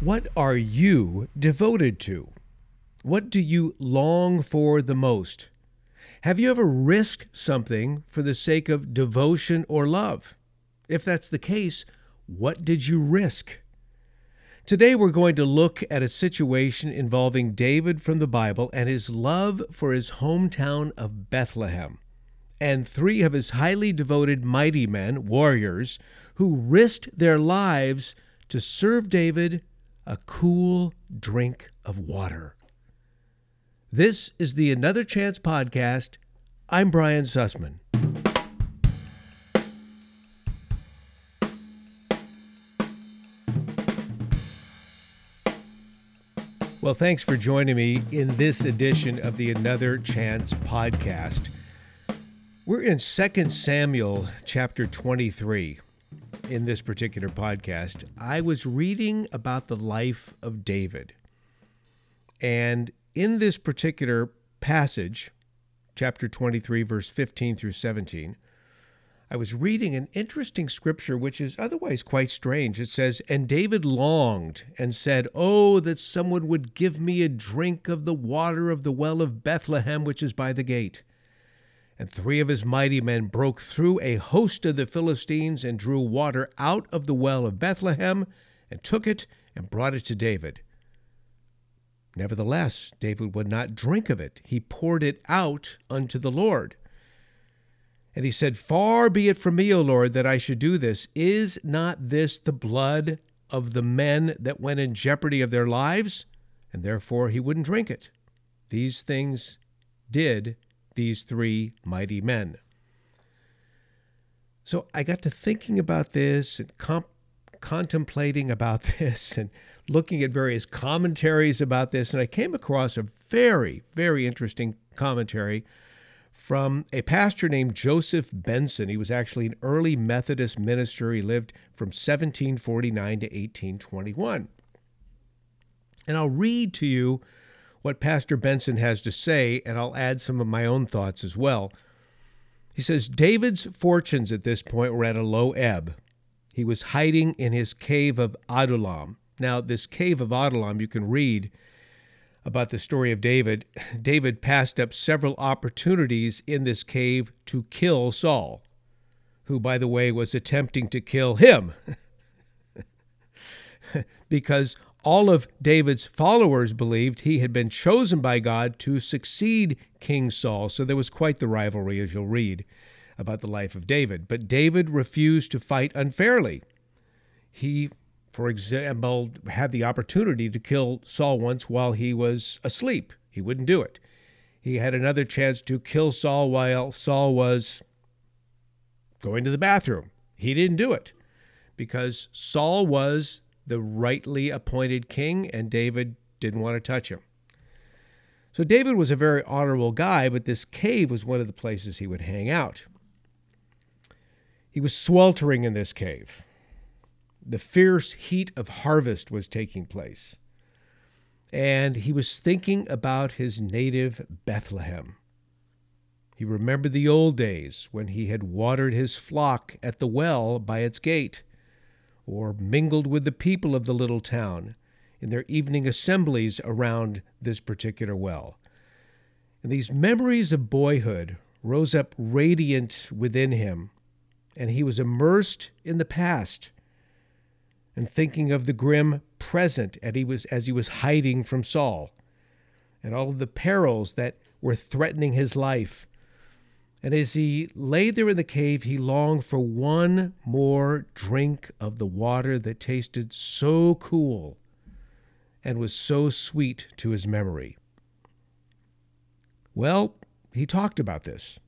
What are you devoted to? What do you long for the most? Have you ever risked something for the sake of devotion or love? If that's the case, what did you risk? Today, we're going to look at a situation involving David from the Bible and his love for his hometown of Bethlehem, and three of his highly devoted mighty men, warriors, who risked their lives to serve David a cool drink of water. This is the Another Chance podcast. I'm Brian Sussman. Well, thanks for joining me in this edition of the Another Chance podcast. We're in 2 Samuel chapter 23 in this particular podcast. I was reading about the life of David. And in this particular passage, chapter 23, verse 15 through 17, I was reading an interesting scripture which is otherwise quite strange. It says, And David longed and said, Oh, that someone would give me a drink of the water of the well of Bethlehem, which is by the gate. And three of his mighty men broke through a host of the Philistines and drew water out of the well of Bethlehem and took it and brought it to David. Nevertheless, David would not drink of it. He poured it out unto the Lord. And he said, Far be it from me, O Lord, that I should do this. Is not this the blood of the men that went in jeopardy of their lives? And therefore he wouldn't drink it. These things did these three mighty men. So I got to thinking about this and comp- contemplating about this and looking at various commentaries about this. And I came across a very, very interesting commentary from a pastor named Joseph Benson. He was actually an early Methodist minister. He lived from 1749 to 1821. And I'll read to you what Pastor Benson has to say, and I'll add some of my own thoughts as well. He says David's fortunes at this point were at a low ebb. He was hiding in his cave of Adullam. Now, this cave of Adullam, you can read about the story of David, David passed up several opportunities in this cave to kill Saul, who, by the way, was attempting to kill him. because all of David's followers believed he had been chosen by God to succeed King Saul. So there was quite the rivalry, as you'll read about the life of David. But David refused to fight unfairly. He for example, had the opportunity to kill Saul once while he was asleep. He wouldn't do it. He had another chance to kill Saul while Saul was going to the bathroom. He didn't do it because Saul was the rightly appointed king and David didn't want to touch him. So David was a very honorable guy, but this cave was one of the places he would hang out. He was sweltering in this cave. The fierce heat of harvest was taking place. And he was thinking about his native Bethlehem. He remembered the old days when he had watered his flock at the well by its gate, or mingled with the people of the little town in their evening assemblies around this particular well. And these memories of boyhood rose up radiant within him, and he was immersed in the past and thinking of the grim present as he was, as he was hiding from Saul and all of the perils that were threatening his life. And as he lay there in the cave, he longed for one more drink of the water that tasted so cool and was so sweet to his memory. Well, he talked about this.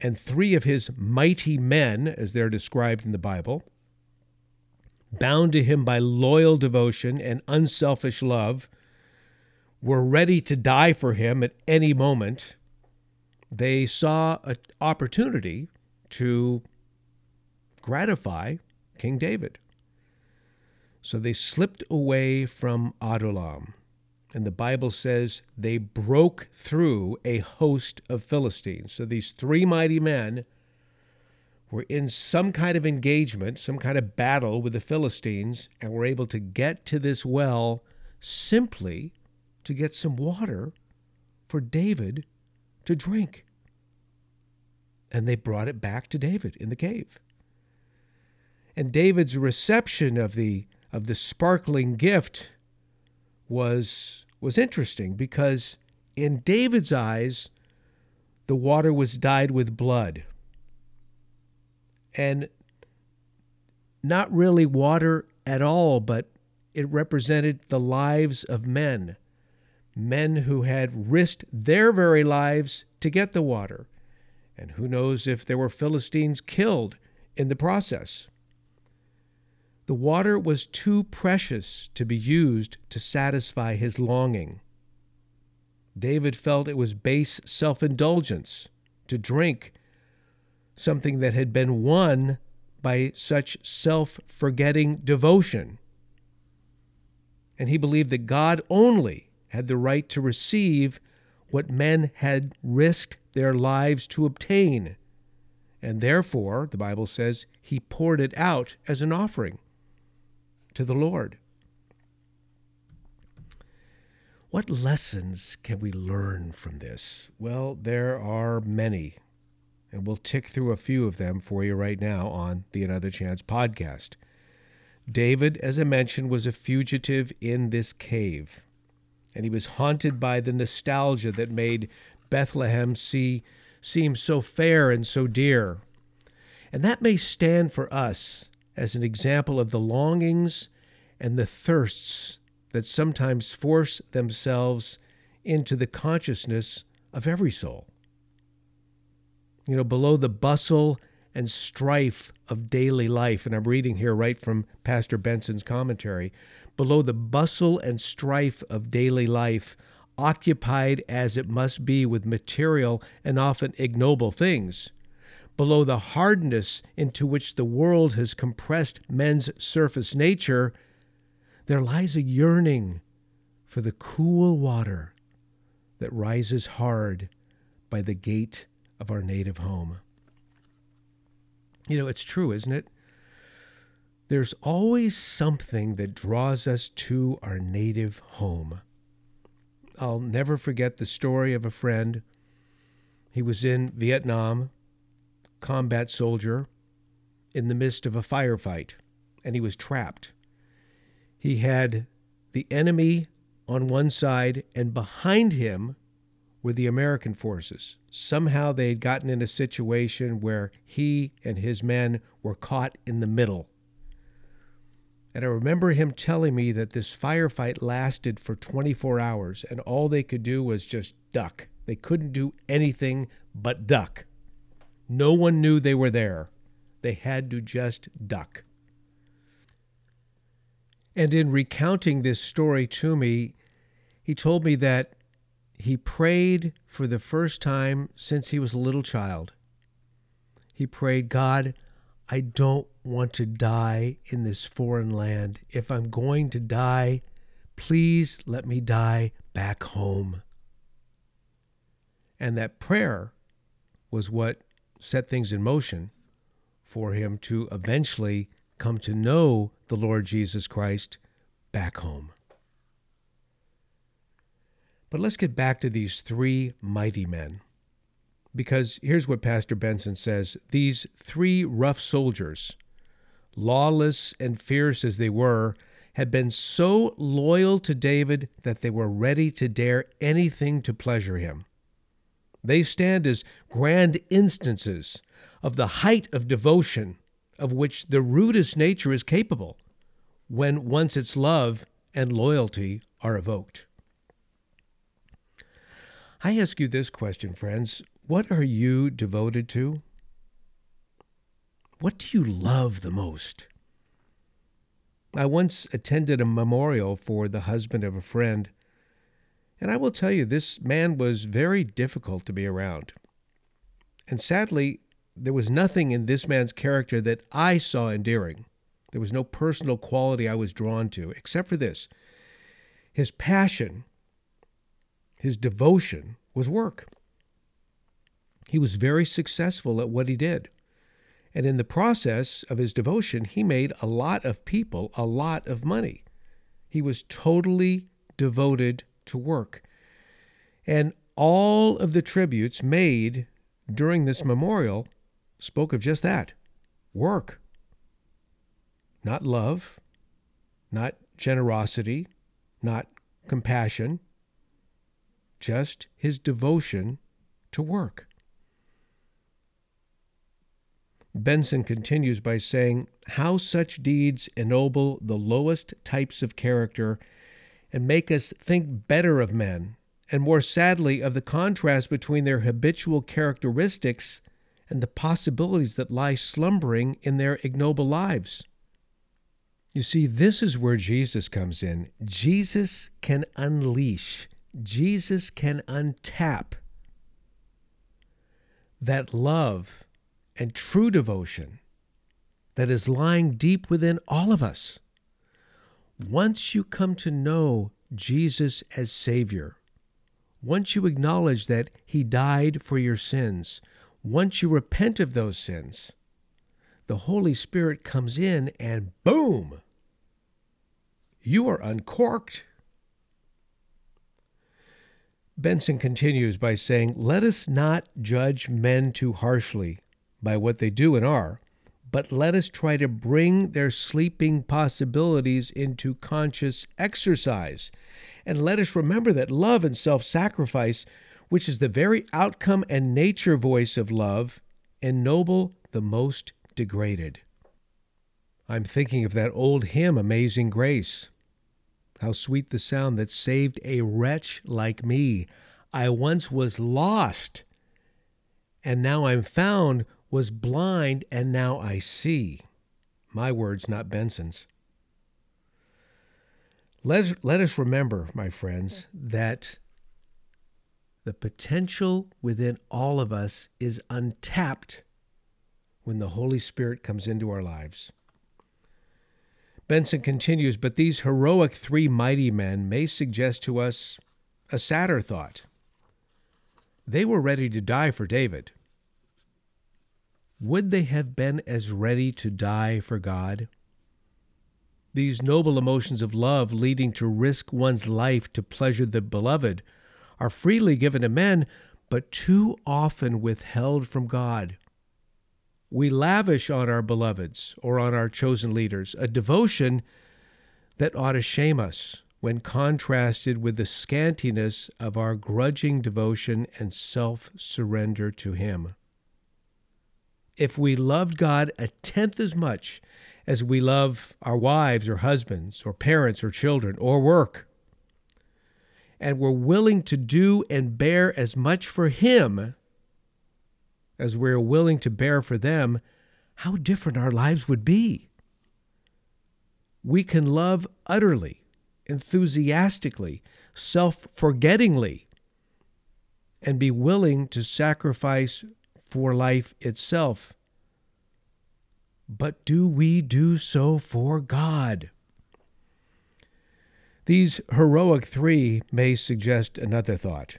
And three of his mighty men, as they're described in the Bible, bound to him by loyal devotion and unselfish love, were ready to die for him at any moment, they saw an opportunity to gratify King David. So they slipped away from Adullam. And the Bible says they broke through a host of Philistines. So these three mighty men were in some kind of engagement, some kind of battle with the Philistines, and were able to get to this well simply to get some water for David to drink. And they brought it back to David in the cave. And David's reception of the of the sparkling gift was was interesting because in David's eyes the water was dyed with blood and not really water at all, but it represented the lives of men, men who had risked their very lives to get the water. And who knows if there were Philistines killed in the process. The water was too precious to be used to satisfy his longing. David felt it was base self indulgence to drink something that had been won by such self forgetting devotion. And he believed that God only had the right to receive what men had risked their lives to obtain. And therefore, the Bible says, he poured it out as an offering to the Lord. What lessons can we learn from this? Well, there are many and we'll tick through a few of them for you right now on the Another Chance podcast. David, as I mentioned, was a fugitive in this cave, and he was haunted by the nostalgia that made Bethlehem see, seem so fair and so dear. And that may stand for us as an example of the longings and the thirsts that sometimes force themselves into the consciousness of every soul you know, below the bustle and strife of daily life. And I'm reading here right from Pastor Benson's commentary. Below the bustle and strife of daily life, occupied as it must be with material and often ignoble things, below the hardness into which the world has compressed men's surface nature, there lies a yearning for the cool water that rises hard by the gate of our native home. You know, it's true, isn't it? There's always something that draws us to our native home. I'll never forget the story of a friend. He was in Vietnam, combat soldier, in the midst of a firefight, and he was trapped. He had the enemy on one side, and behind him were the American forces. Somehow they had gotten in a situation where he and his men were caught in the middle. And I remember him telling me that this firefight lasted for 24 hours and all they could do was just duck. They couldn't do anything but duck. No one knew they were there. They had to just duck. And in recounting this story to me, he told me that he prayed for the first time since he was a little child. He prayed, God, I don't want to die in this foreign land. If I'm going to die, please let me die back home. And that prayer was what set things in motion for him to eventually come to know the Lord Jesus Christ back home. But let's get back to these three mighty men. Because here's what Pastor Benson says these three rough soldiers, lawless and fierce as they were, had been so loyal to David that they were ready to dare anything to pleasure him. They stand as grand instances of the height of devotion of which the rudest nature is capable when once its love and loyalty are evoked. I ask you this question, friends What are you devoted to? What do you love the most? I once attended a memorial for the husband of a friend, and I will tell you, this man was very difficult to be around. And sadly, there was nothing in this man's character that I saw endearing. There was no personal quality I was drawn to, except for this his passion his devotion was work. He was very successful at what he did. And in the process of his devotion, he made a lot of people a lot of money. He was totally devoted to work. And all of the tributes made during this memorial spoke of just that work. Not love, not generosity, not compassion, just his devotion to work. Benson continues by saying, How such deeds ennoble the lowest types of character and make us think better of men, and more sadly of the contrast between their habitual characteristics and the possibilities that lie slumbering in their ignoble lives. You see, this is where Jesus comes in. Jesus can unleash, Jesus can untap that love and true devotion that is lying deep within all of us. Once you come to know Jesus as Savior, once you acknowledge that He died for your sins, once you repent of those sins, the Holy Spirit comes in and boom, you are uncorked. Benson continues by saying, Let us not judge men too harshly by what they do and are, but let us try to bring their sleeping possibilities into conscious exercise. And let us remember that love and self sacrifice, which is the very outcome and nature voice of love, ennoble the most degraded. I'm thinking of that old hymn, Amazing Grace. How sweet the sound that saved a wretch like me. I once was lost, and now I'm found was blind and now I see. My words, not Benson's. Let, let us remember, my friends, that the potential within all of us is untapped when the Holy Spirit comes into our lives. Benson continues, but these heroic three mighty men may suggest to us a sadder thought. They were ready to die for David would they have been as ready to die for God? These noble emotions of love leading to risk one's life to pleasure the beloved are freely given to men, but too often withheld from God. We lavish on our beloveds or on our chosen leaders a devotion that ought to shame us when contrasted with the scantiness of our grudging devotion and self surrender to Him if we loved God a tenth as much as we love our wives or husbands or parents or children or work, and we're willing to do and bear as much for Him as we're willing to bear for them, how different our lives would be. We can love utterly, enthusiastically, self forgettingly, and be willing to sacrifice for life itself. But do we do so for God? These heroic three may suggest another thought.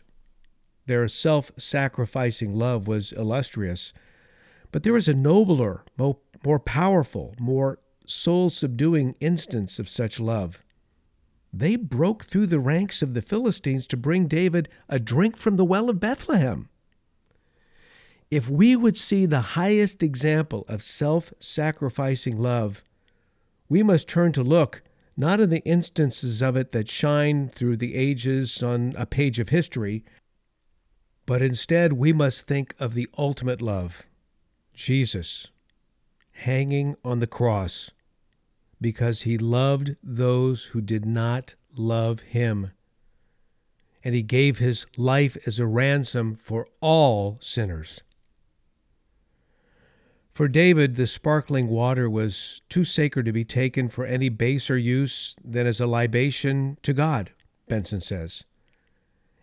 Their self sacrificing love was illustrious, but there is a nobler, more powerful, more soul subduing instance of such love. They broke through the ranks of the Philistines to bring David a drink from the well of Bethlehem. If we would see the highest example of self sacrificing love, we must turn to look not in the instances of it that shine through the ages on a page of history, but instead we must think of the ultimate love, Jesus, hanging on the cross because he loved those who did not love him. And he gave his life as a ransom for all sinners. For David, the sparkling water was too sacred to be taken for any baser use than as a libation to God, Benson says.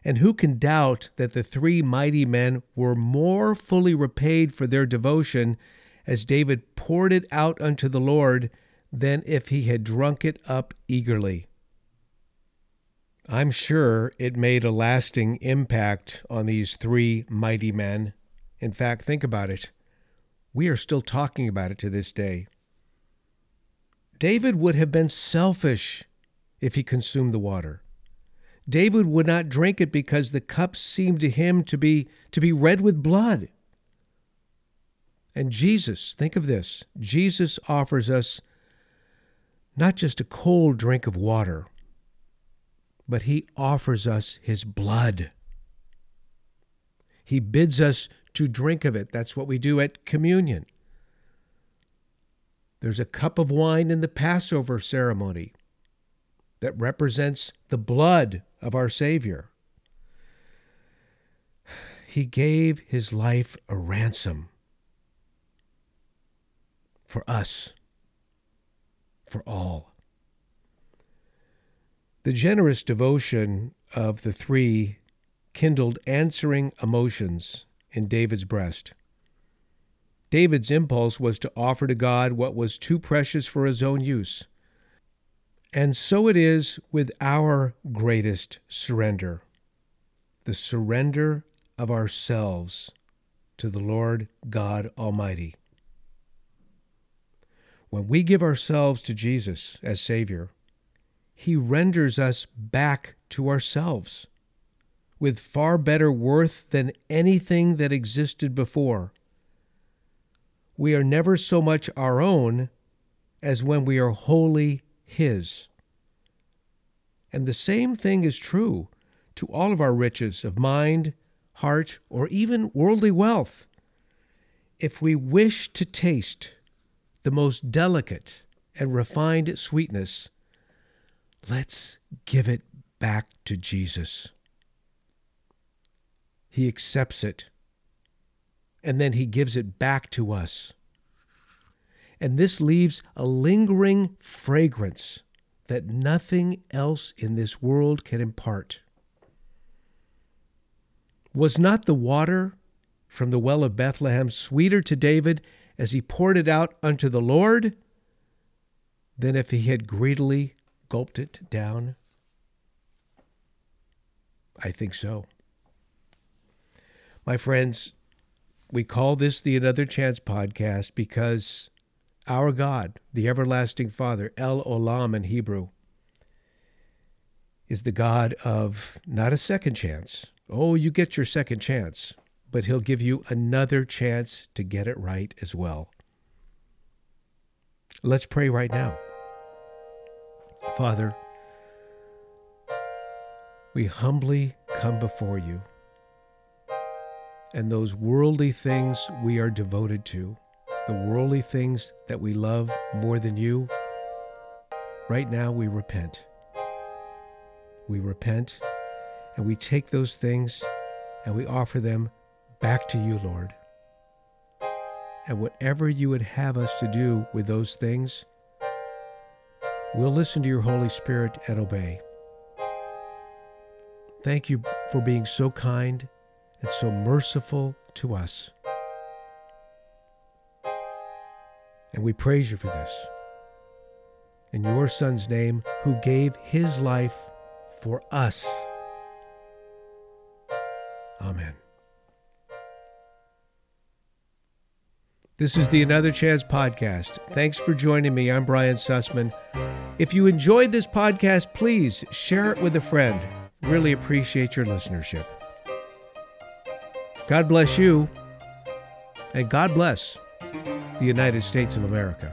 And who can doubt that the three mighty men were more fully repaid for their devotion as David poured it out unto the Lord than if he had drunk it up eagerly? I'm sure it made a lasting impact on these three mighty men. In fact, think about it. We are still talking about it to this day. David would have been selfish if he consumed the water. David would not drink it because the cup seemed to him to be to be red with blood. And Jesus, think of this. Jesus offers us not just a cold drink of water, but he offers us his blood. He bids us to drink of it. That's what we do at communion. There's a cup of wine in the Passover ceremony that represents the blood of our Savior. He gave his life a ransom for us, for all. The generous devotion of the three kindled answering emotions in David's breast. David's impulse was to offer to God what was too precious for his own use. And so it is with our greatest surrender the surrender of ourselves to the Lord God Almighty. When we give ourselves to Jesus as Savior, he renders us back to ourselves with far better worth than anything that existed before. We are never so much our own as when we are wholly His. And the same thing is true to all of our riches of mind, heart, or even worldly wealth. If we wish to taste the most delicate and refined sweetness, Let's give it back to Jesus. He accepts it, and then He gives it back to us. And this leaves a lingering fragrance that nothing else in this world can impart. Was not the water from the well of Bethlehem sweeter to David as he poured it out unto the Lord than if he had greedily gulped it down? I think so. My friends, we call this the Another Chance podcast because our God, the everlasting Father, El Olam in Hebrew, is the God of not a second chance. Oh, you get your second chance, but He'll give you another chance to get it right as well. Let's pray right now. Father, we humbly come before you, and those worldly things we are devoted to, the worldly things that we love more than you, right now we repent. We repent and we take those things and we offer them back to you, Lord. And whatever you would have us to do with those things, We'll listen to your Holy Spirit and obey. Thank you for being so kind and so merciful to us. And we praise you for this. In your Son's name, who gave his life for us. Amen. This is the Another Chance podcast. Thanks for joining me. I'm Brian Sussman. If you enjoyed this podcast, please share it with a friend. Really appreciate your listenership. God bless you, and God bless the United States of America.